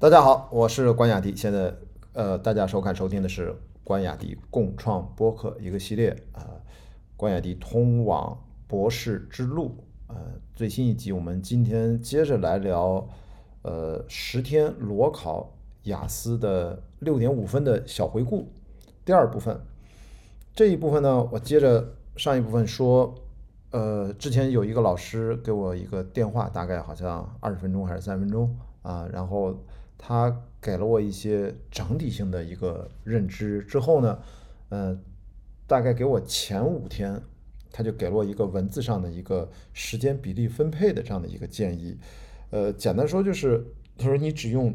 大家好，我是关雅迪。现在，呃，大家收看收听的是关雅迪共创播客一个系列啊，关雅迪通往博士之路。呃，最新一集，我们今天接着来聊，呃，十天裸考雅思的六点五分的小回顾。第二部分，这一部分呢，我接着上一部分说，呃，之前有一个老师给我一个电话，大概好像二十分钟还是三分钟啊，然后。他给了我一些整体性的一个认知之后呢，呃，大概给我前五天，他就给了我一个文字上的一个时间比例分配的这样的一个建议。呃，简单说就是，他说你只用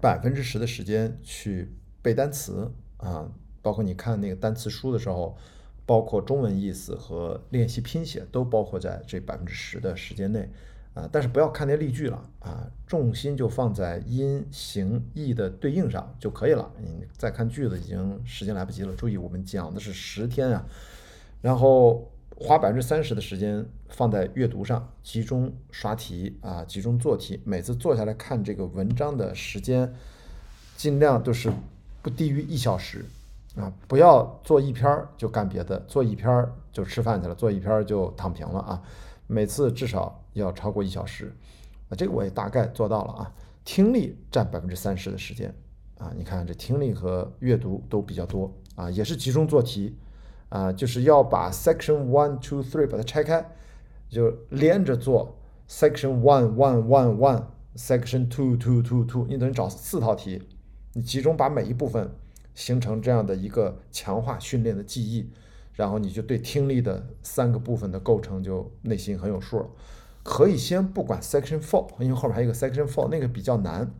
百分之十的时间去背单词啊，包括你看那个单词书的时候，包括中文意思和练习拼写都包括在这百分之十的时间内。啊，但是不要看那例句了啊，重心就放在音、形、意的对应上就可以了。你再看句子，已经时间来不及了。注意，我们讲的是十天啊，然后花百分之三十的时间放在阅读上，集中刷题啊，集中做题。每次坐下来看这个文章的时间，尽量都是不低于一小时啊，不要做一篇就干别的，做一篇就吃饭去了，做一篇就躺平了啊。每次至少要超过一小时，啊，这个我也大概做到了啊。听力占百分之三十的时间，啊，你看这听力和阅读都比较多啊，也是集中做题，啊，就是要把 section one two three 把它拆开，就连着做 section one one one one，section two two two two，你等于找四套题，你集中把每一部分形成这样的一个强化训练的记忆。然后你就对听力的三个部分的构成就内心很有数了，可以先不管 section four，因为后面还有一个 section four，那个比较难。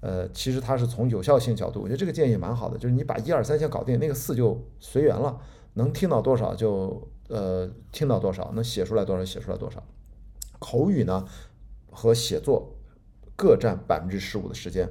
呃，其实它是从有效性角度，我觉得这个建议蛮好的，就是你把一二三先搞定，那个四就随缘了，能听到多少就呃听到多少，能写出来多少写出来多少。口语呢和写作各占百分之十五的时间，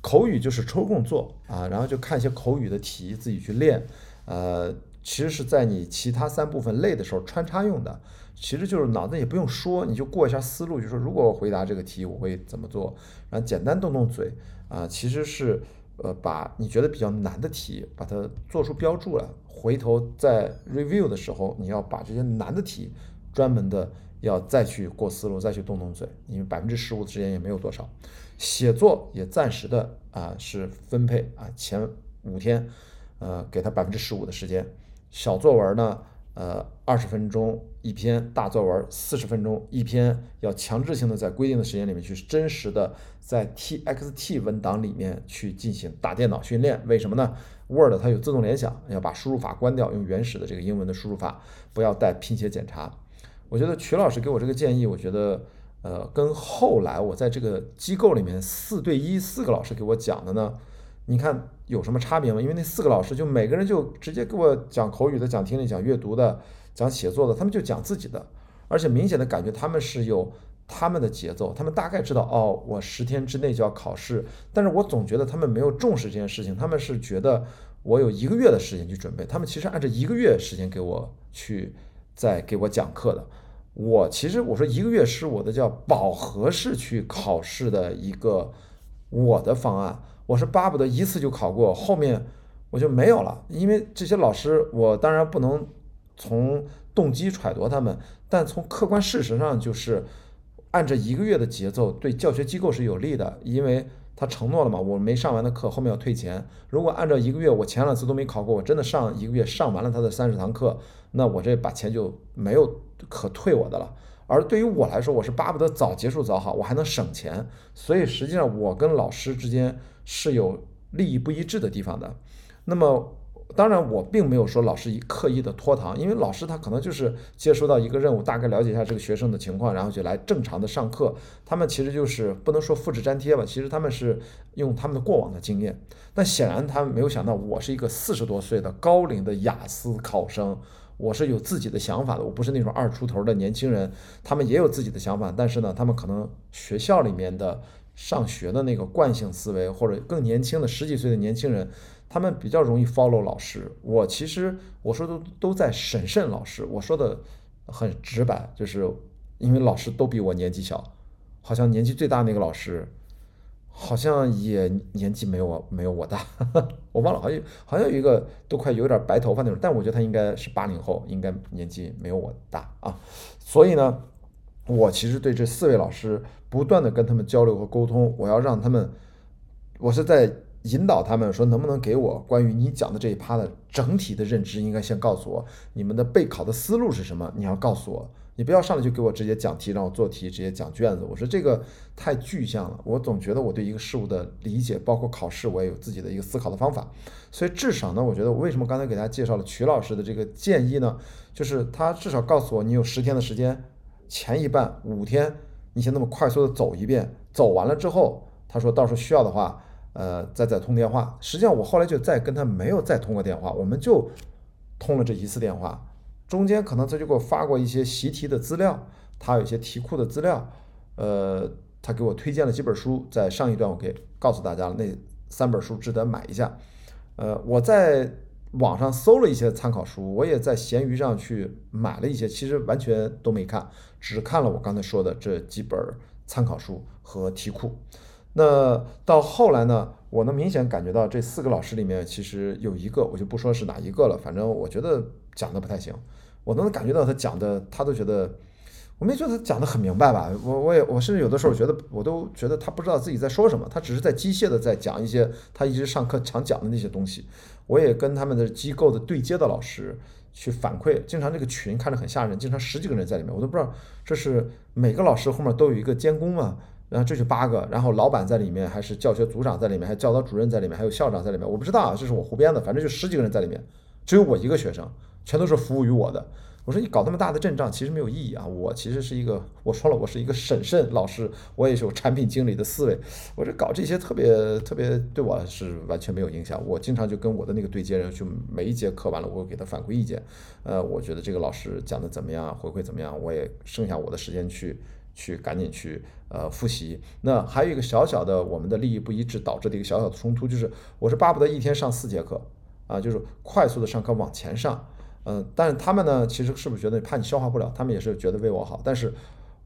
口语就是抽空做啊，然后就看一些口语的题自己去练，呃。其实是在你其他三部分累的时候穿插用的，其实就是脑子也不用说，你就过一下思路，就说如果我回答这个题，我会怎么做，然后简单动动嘴啊，其实是呃把你觉得比较难的题把它做出标注了，回头在 review 的时候，你要把这些难的题专门的要再去过思路，再去动动嘴，因为百分之十五的时间也没有多少，写作也暂时的啊是分配啊前五天呃给他百分之十五的时间。小作文呢，呃，二十分钟一篇；大作文四十分钟一篇。要强制性的在规定的时间里面去真实的在 TXT 文档里面去进行打电脑训练。为什么呢？Word 它有自动联想，要把输入法关掉，用原始的这个英文的输入法，不要带拼写检查。我觉得曲老师给我这个建议，我觉得，呃，跟后来我在这个机构里面四对一四个老师给我讲的呢。你看有什么差别吗？因为那四个老师就每个人就直接给我讲口语的、讲听力、讲阅读的、讲写作的，他们就讲自己的，而且明显的感觉他们是有他们的节奏，他们大概知道哦，我十天之内就要考试，但是我总觉得他们没有重视这件事情，他们是觉得我有一个月的时间去准备，他们其实按照一个月时间给我去在给我讲课的，我其实我说一个月是我的叫饱和式去考试的一个我的方案。我是巴不得一次就考过，后面我就没有了。因为这些老师，我当然不能从动机揣度他们，但从客观事实上，就是按照一个月的节奏，对教学机构是有利的，因为他承诺了嘛，我没上完的课后面要退钱。如果按照一个月，我前两次都没考过，我真的上一个月上完了他的三十堂课，那我这把钱就没有可退我的了。而对于我来说，我是巴不得早结束早好，我还能省钱。所以实际上，我跟老师之间是有利益不一致的地方的。那么，当然我并没有说老师刻意的拖堂，因为老师他可能就是接收到一个任务，大概了解一下这个学生的情况，然后就来正常的上课。他们其实就是不能说复制粘贴吧，其实他们是用他们的过往的经验。但显然他们没有想到，我是一个四十多岁的高龄的雅思考生。我是有自己的想法的，我不是那种二出头的年轻人，他们也有自己的想法，但是呢，他们可能学校里面的上学的那个惯性思维，或者更年轻的十几岁的年轻人，他们比较容易 follow 老师。我其实我说的都在审慎老师，我说的很直白，就是因为老师都比我年纪小，好像年纪最大那个老师。好像也年纪没有我没有我大，我忘了，好像好像有一个都快有点白头发那种，但我觉得他应该是八零后，应该年纪没有我大啊。所以呢，我其实对这四位老师不断的跟他们交流和沟通，我要让他们，我是在引导他们说，能不能给我关于你讲的这一趴的整体的认知，应该先告诉我你们的备考的思路是什么，你要告诉我。你不要上来就给我直接讲题，让我做题，直接讲卷子。我说这个太具象了，我总觉得我对一个事物的理解，包括考试，我也有自己的一个思考的方法。所以至少呢，我觉得我为什么刚才给大家介绍了曲老师的这个建议呢？就是他至少告诉我，你有十天的时间，前一半五天，你先那么快速的走一遍，走完了之后，他说到时候需要的话，呃，再再通电话。实际上我后来就再跟他没有再通过电话，我们就通了这一次电话。中间可能他就给我发过一些习题的资料，他有一些题库的资料，呃，他给我推荐了几本书，在上一段我给告诉大家了，那三本书值得买一下。呃，我在网上搜了一些参考书，我也在闲鱼上去买了一些，其实完全都没看，只看了我刚才说的这几本参考书和题库。那到后来呢，我能明显感觉到这四个老师里面，其实有一个我就不说是哪一个了，反正我觉得讲的不太行。我都能感觉到他讲的，他都觉得，我没觉得他讲的很明白吧？我我也我甚至有的时候觉得，我都觉得他不知道自己在说什么，他只是在机械的在讲一些他一直上课常讲的那些东西。我也跟他们的机构的对接的老师去反馈，经常这个群看着很吓人，经常十几个人在里面，我都不知道这是每个老师后面都有一个监工嘛？然后这就八个，然后老板在里面，还是教学组长在里面，还有教导主任在里面，还有校长在里面，我不知道啊，这是我胡编的，反正就十几个人在里面，只有我一个学生。全都是服务于我的。我说你搞那么大的阵仗，其实没有意义啊。我其实是一个，我说了，我是一个审慎老师，我也是有产品经理的思维。我这搞这些特别特别对我是完全没有影响。我经常就跟我的那个对接人，就每一节课完了，我会给他反馈意见。呃，我觉得这个老师讲的怎么样，回馈怎么样，我也剩下我的时间去去赶紧去呃复习。那还有一个小小的我们的利益不一致导致的一个小小的冲突，就是我是巴不得一天上四节课啊，就是快速的上课往前上。嗯，但是他们呢，其实是不是觉得怕你消化不了？他们也是觉得为我好。但是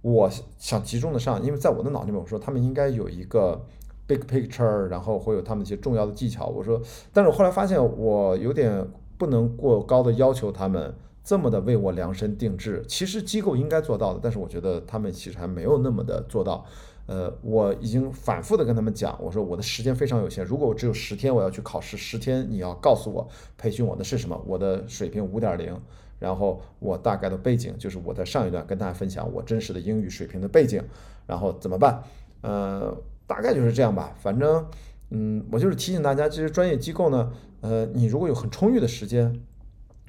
我想集中的上，因为在我的脑里面，我说他们应该有一个 big picture，然后会有他们一些重要的技巧。我说，但是我后来发现，我有点不能过高的要求他们这么的为我量身定制。其实机构应该做到的，但是我觉得他们其实还没有那么的做到。呃，我已经反复的跟他们讲，我说我的时间非常有限，如果我只有十天我要去考试，十天你要告诉我培训我的是什么，我的水平五点零，然后我大概的背景就是我在上一段跟大家分享我真实的英语水平的背景，然后怎么办？呃，大概就是这样吧，反正，嗯，我就是提醒大家，这些专业机构呢，呃，你如果有很充裕的时间，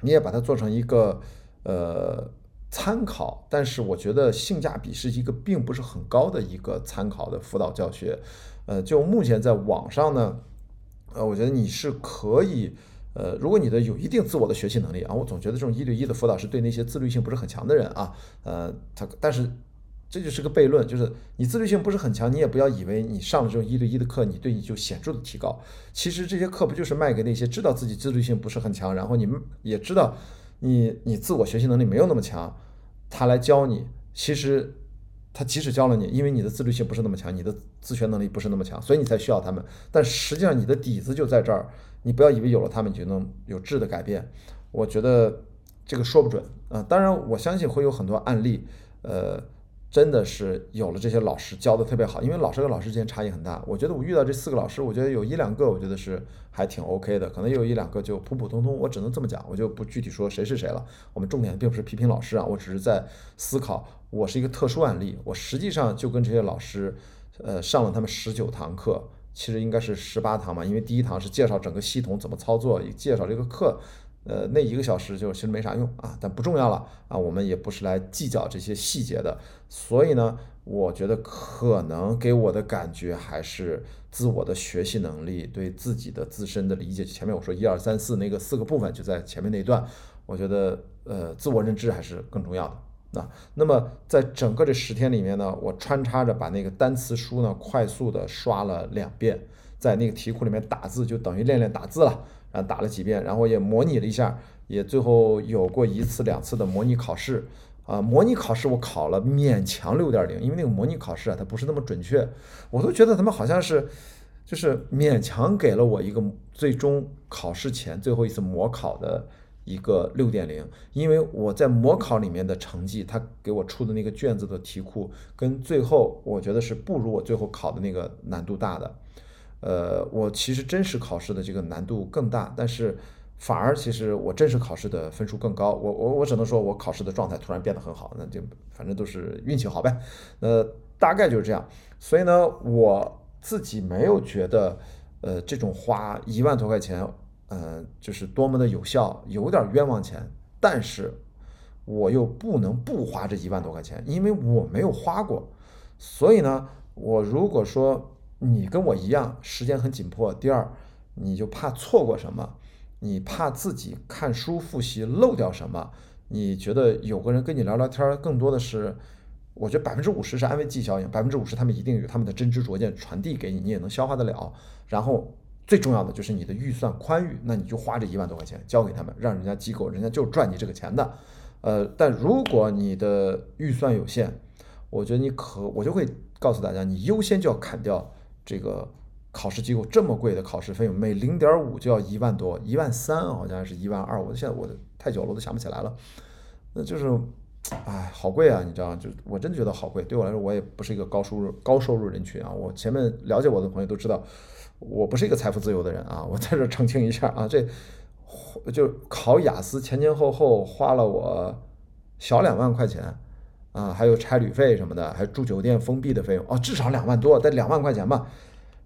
你也把它做成一个，呃。参考，但是我觉得性价比是一个并不是很高的一个参考的辅导教学。呃，就目前在网上呢，呃，我觉得你是可以，呃，如果你的有一定自我的学习能力啊，我总觉得这种一对一的辅导是对那些自律性不是很强的人啊，呃，他但是这就是个悖论，就是你自律性不是很强，你也不要以为你上了这种一对一的课，你对你就显著的提高。其实这些课不就是卖给那些知道自己自律性不是很强，然后你们也知道你你自我学习能力没有那么强。他来教你，其实他即使教了你，因为你的自律性不是那么强，你的自学能力不是那么强，所以你才需要他们。但实际上你的底子就在这儿，你不要以为有了他们你就能有质的改变。我觉得这个说不准啊。当然，我相信会有很多案例，呃。真的是有了这些老师教的特别好，因为老师跟老师之间差异很大。我觉得我遇到这四个老师，我觉得有一两个我觉得是还挺 OK 的，可能有一两个就普普通通。我只能这么讲，我就不具体说谁是谁了。我们重点并不是批评老师啊，我只是在思考，我是一个特殊案例。我实际上就跟这些老师，呃，上了他们十九堂课，其实应该是十八堂嘛，因为第一堂是介绍整个系统怎么操作，介绍这个课。呃，那一个小时就其实没啥用啊，但不重要了啊，我们也不是来计较这些细节的，所以呢，我觉得可能给我的感觉还是自我的学习能力，对自己的自身的理解。前面我说一二三四那个四个部分就在前面那一段，我觉得呃，自我认知还是更重要的啊。那么在整个这十天里面呢，我穿插着把那个单词书呢快速的刷了两遍，在那个题库里面打字，就等于练练打字了。啊，打了几遍，然后也模拟了一下，也最后有过一次两次的模拟考试。啊，模拟考试我考了勉强六点零，因为那个模拟考试啊，它不是那么准确，我都觉得他们好像是就是勉强给了我一个最终考试前最后一次模考的一个六点零，因为我在模考里面的成绩，他给我出的那个卷子的题库跟最后我觉得是不如我最后考的那个难度大的，呃，我其实真实考试的这个难度更大，但是。反而其实我正式考试的分数更高，我我我只能说我考试的状态突然变得很好，那就反正都是运气好呗，呃，大概就是这样。所以呢，我自己没有觉得，呃，这种花一万多块钱，呃，就是多么的有效，有点冤枉钱。但是我又不能不花这一万多块钱，因为我没有花过。所以呢，我如果说你跟我一样，时间很紧迫，第二你就怕错过什么。你怕自己看书复习漏掉什么？你觉得有个人跟你聊聊天，更多的是，我觉得百分之五十是安慰剂效应，百分之五十他们一定有他们的真知灼见传递给你，你也能消化得了。然后最重要的就是你的预算宽裕，那你就花这一万多块钱交给他们，让人家机构，人家就赚你这个钱的。呃，但如果你的预算有限，我觉得你可我就会告诉大家，你优先就要砍掉这个。考试机构这么贵的考试费用，每零点五就要一万多，一万三好像是一万二，我现在我太久了，我都想不起来了。那就是，哎，好贵啊！你知道，就我真的觉得好贵。对我来说，我也不是一个高收入高收入人群啊。我前面了解我的朋友都知道，我不是一个财富自由的人啊。我在这澄清一下啊，这就考雅思前前后后花了我小两万块钱啊，还有差旅费什么的，还住酒店封闭的费用哦，至少两万多，得两万块钱吧。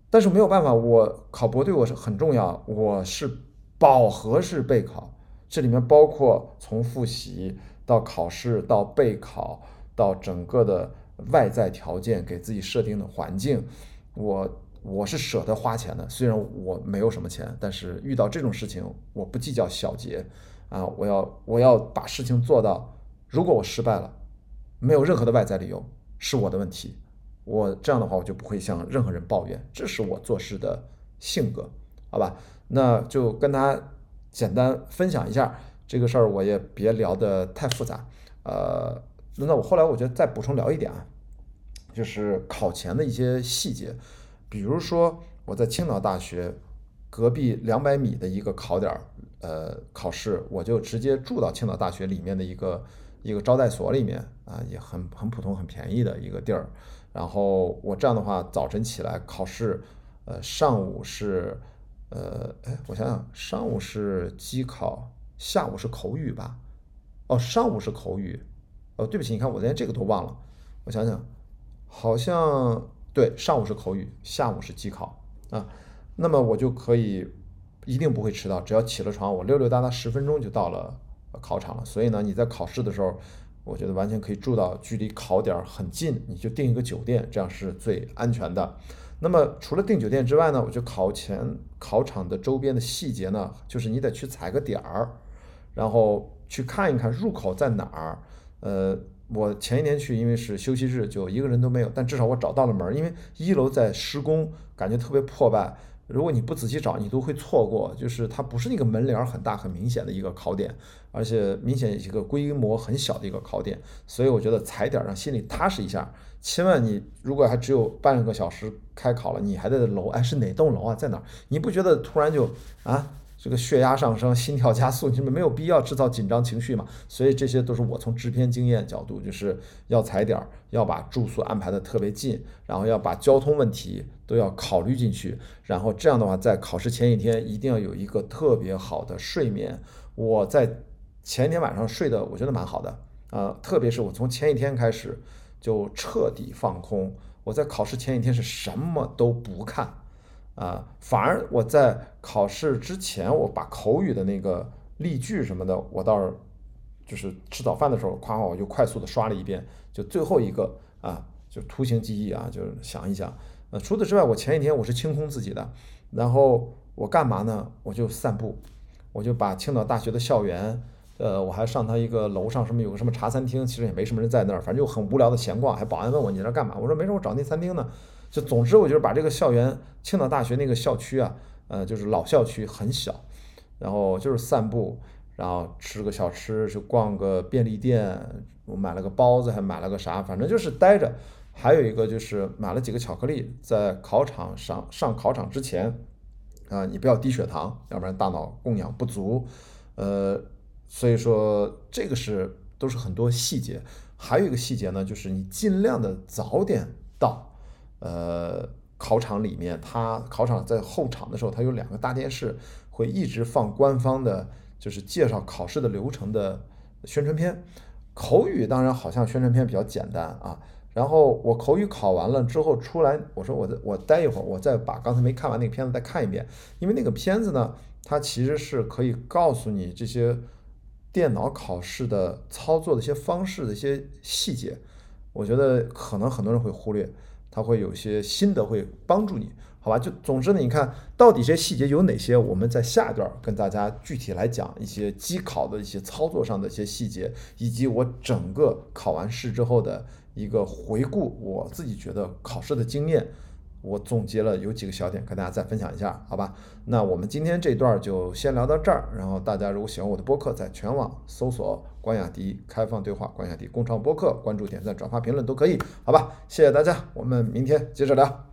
但是没有办法，我考博对我是很重要。我是饱和式备考，这里面包括从复习到考试到备考到整个的外在条件给自己设定的环境，我我是舍得花钱的。虽然我没有什么钱，但是遇到这种事情，我不计较小节啊，我要我要把事情做到。如果我失败了，没有任何的外在理由，是我的问题。我这样的话，我就不会向任何人抱怨，这是我做事的性格，好吧？那就跟大家简单分享一下这个事儿，我也别聊得太复杂。呃，那我后来我觉得再补充聊一点啊，就是考前的一些细节，比如说我在青岛大学隔壁两百米的一个考点儿，呃，考试我就直接住到青岛大学里面的一个一个招待所里面啊，也很很普通、很便宜的一个地儿。然后我这样的话，早晨起来考试，呃，上午是，呃，哎，我想想，上午是机考，下午是口语吧？哦，上午是口语，哦，对不起，你看我连这个都忘了，我想想，好像对，上午是口语，下午是机考啊，那么我就可以一定不会迟到，只要起了床，我溜溜达达十分钟就到了考场了。所以呢，你在考试的时候。我觉得完全可以住到距离考点很近，你就订一个酒店，这样是最安全的。那么除了订酒店之外呢，我觉得考前考场的周边的细节呢，就是你得去踩个点儿，然后去看一看入口在哪儿。呃，我前一年去，因为是休息日，就一个人都没有，但至少我找到了门，因为一楼在施工，感觉特别破败。如果你不仔细找，你都会错过。就是它不是那个门帘很大很明显的一个考点，而且明显一个规模很小的一个考点。所以我觉得踩点让心里踏实一下。千万你如果还只有半个小时开考了，你还在楼，哎，是哪栋楼啊？在哪儿？你不觉得突然就啊？这个血压上升，心跳加速，你们没有必要制造紧张情绪嘛？所以这些都是我从制片经验角度，就是要踩点儿，要把住宿安排的特别近，然后要把交通问题都要考虑进去，然后这样的话，在考试前一天一定要有一个特别好的睡眠。我在前一天晚上睡的，我觉得蛮好的啊，特别是我从前一天开始就彻底放空，我在考试前一天是什么都不看。啊，反而我在考试之前，我把口语的那个例句什么的，我倒是就是吃早饭的时候，夸夸我就快速的刷了一遍，就最后一个啊，就图形记忆啊，就是想一想。呃，除此之外，我前一天我是清空自己的，然后我干嘛呢？我就散步，我就把青岛大学的校园，呃，我还上他一个楼上什么有个什么茶餐厅，其实也没什么人在那儿，反正就很无聊的闲逛。还保安问我你在那干嘛？我说没事，我找那餐厅呢。就总之，我就是把这个校园，青岛大学那个校区啊，呃，就是老校区很小，然后就是散步，然后吃个小吃，去逛个便利店，我买了个包子，还买了个啥，反正就是待着。还有一个就是买了几个巧克力，在考场上上考场之前，啊，你不要低血糖，要不然大脑供氧不足。呃，所以说这个是都是很多细节。还有一个细节呢，就是你尽量的早点到。呃，考场里面，它考场在后场的时候，它有两个大电视，会一直放官方的，就是介绍考试的流程的宣传片。口语当然好像宣传片比较简单啊。然后我口语考完了之后出来，我说我再我待一会儿，我再把刚才没看完那个片子再看一遍，因为那个片子呢，它其实是可以告诉你这些电脑考试的操作的一些方式的一些细节，我觉得可能很多人会忽略，它会有些新的会帮助你，好吧？就总之呢，你看到底这些细节有哪些，我们在下一段跟大家具体来讲一些机考的一些操作上的一些细节，以及我整个考完试之后的。一个回顾，我自己觉得考试的经验，我总结了有几个小点，跟大家再分享一下，好吧？那我们今天这段就先聊到这儿。然后大家如果喜欢我的播客，在全网搜索关雅迪开放对话、关雅迪共创播客，关注、点赞、转发、评论都可以，好吧？谢谢大家，我们明天接着聊。